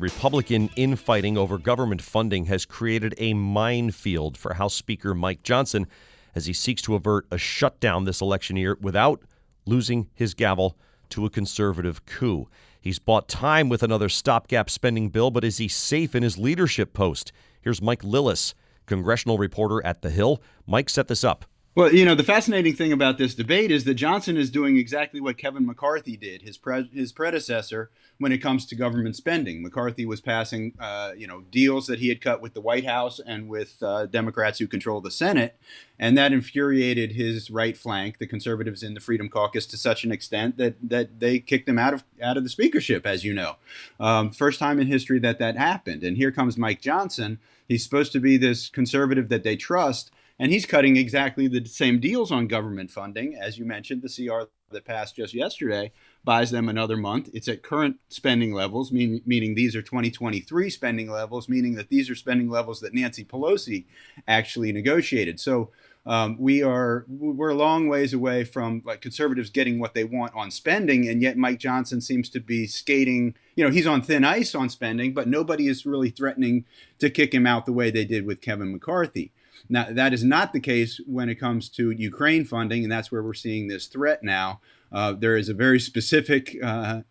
Republican infighting over government funding has created a minefield for House Speaker Mike Johnson as he seeks to avert a shutdown this election year without losing his gavel to a conservative coup. He's bought time with another stopgap spending bill, but is he safe in his leadership post? Here's Mike Lillis, congressional reporter at The Hill. Mike set this up. Well, you know, the fascinating thing about this debate is that Johnson is doing exactly what Kevin McCarthy did, his pre- his predecessor, when it comes to government spending. McCarthy was passing, uh, you know, deals that he had cut with the White House and with uh, Democrats who control the Senate, and that infuriated his right flank, the conservatives in the Freedom Caucus, to such an extent that that they kicked him out of out of the speakership, as you know. Um, first time in history that that happened, and here comes Mike Johnson. He's supposed to be this conservative that they trust and he's cutting exactly the same deals on government funding. As you mentioned, the CR that passed just yesterday buys them another month. It's at current spending levels, mean, meaning these are 2023 spending levels, meaning that these are spending levels that Nancy Pelosi actually negotiated. So um, we are we're a long ways away from like conservatives getting what they want on spending, and yet Mike Johnson seems to be skating. You know, he's on thin ice on spending, but nobody is really threatening to kick him out the way they did with Kevin McCarthy. Now, that is not the case when it comes to Ukraine funding, and that's where we're seeing this threat now. Uh, there is a very specific uh,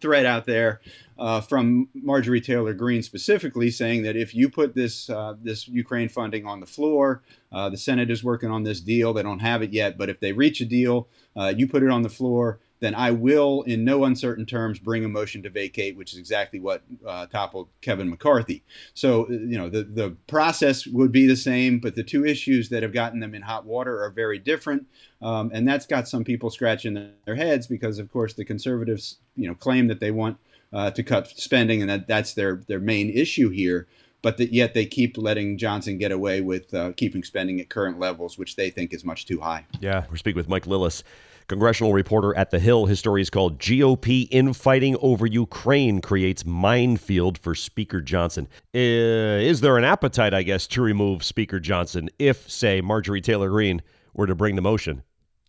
threat out there uh, from Marjorie Taylor Greene specifically saying that if you put this uh, this Ukraine funding on the floor, uh, the Senate is working on this deal. They don't have it yet, but if they reach a deal, uh, you put it on the floor then I will, in no uncertain terms, bring a motion to vacate, which is exactly what uh, toppled Kevin McCarthy. So, uh, you know, the, the process would be the same, but the two issues that have gotten them in hot water are very different. Um, and that's got some people scratching their heads because, of course, the conservatives, you know, claim that they want uh, to cut spending and that that's their, their main issue here but that yet they keep letting Johnson get away with uh, keeping spending at current levels, which they think is much too high. Yeah, we're speaking with Mike Lillis congressional reporter at The Hill. His story is called GOP Infighting Over Ukraine Creates Minefield for Speaker Johnson. Uh, is there an appetite, I guess, to remove Speaker Johnson if, say, Marjorie Taylor Greene were to bring the motion?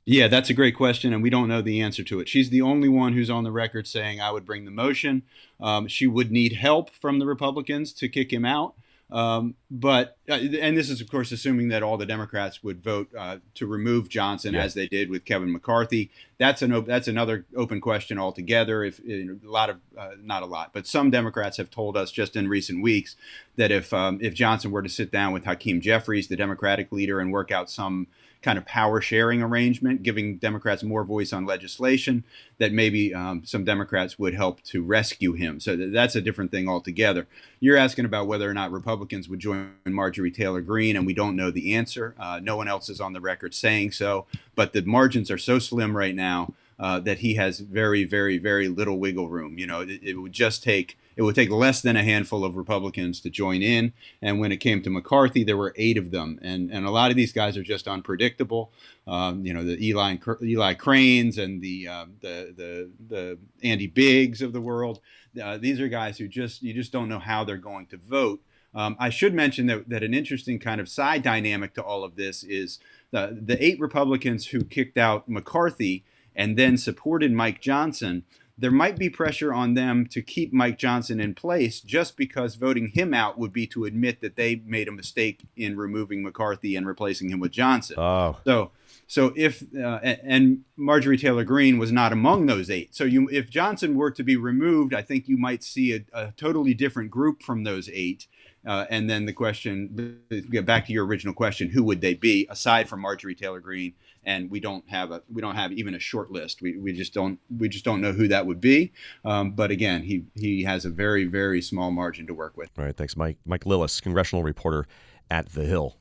Yeah, that's a great question, and we don't know the answer to it. She's the only one who's on the record saying, I would bring the motion. Um, she would need help from the Republicans to kick him out. Um, but uh, and this is of course assuming that all the Democrats would vote uh, to remove Johnson yeah. as they did with Kevin McCarthy. That's an op- that's another open question altogether. If a lot of uh, not a lot, but some Democrats have told us just in recent weeks that if um, if Johnson were to sit down with Hakeem Jeffries, the Democratic leader, and work out some kind of power sharing arrangement, giving Democrats more voice on legislation, that maybe um, some Democrats would help to rescue him. So that's a different thing altogether. You're asking about whether or not Republicans would join Marjorie Taylor Greene, and we don't know the answer. Uh, no one else is on the record saying so, but the margins are so slim right now. Uh, that he has very, very, very little wiggle room. You know, it, it would just take it would take less than a handful of Republicans to join in. And when it came to McCarthy, there were eight of them, and and a lot of these guys are just unpredictable. Um, you know, the Eli Eli Cranes and the uh, the the the Andy Biggs of the world. Uh, these are guys who just you just don't know how they're going to vote. Um, I should mention that, that an interesting kind of side dynamic to all of this is the, the eight Republicans who kicked out McCarthy and then supported Mike Johnson there might be pressure on them to keep Mike Johnson in place just because voting him out would be to admit that they made a mistake in removing McCarthy and replacing him with Johnson. Oh. So so if uh, and Marjorie Taylor Greene was not among those eight. So you if Johnson were to be removed, I think you might see a, a totally different group from those eight. Uh, and then the question, get back to your original question, who would they be aside from Marjorie Taylor Greene? And we don't have a, we don't have even a short list. We, we just don't, we just don't know who that would be. Um, but again, he he has a very very small margin to work with. All right, thanks, Mike. Mike Lillis, congressional reporter at The Hill.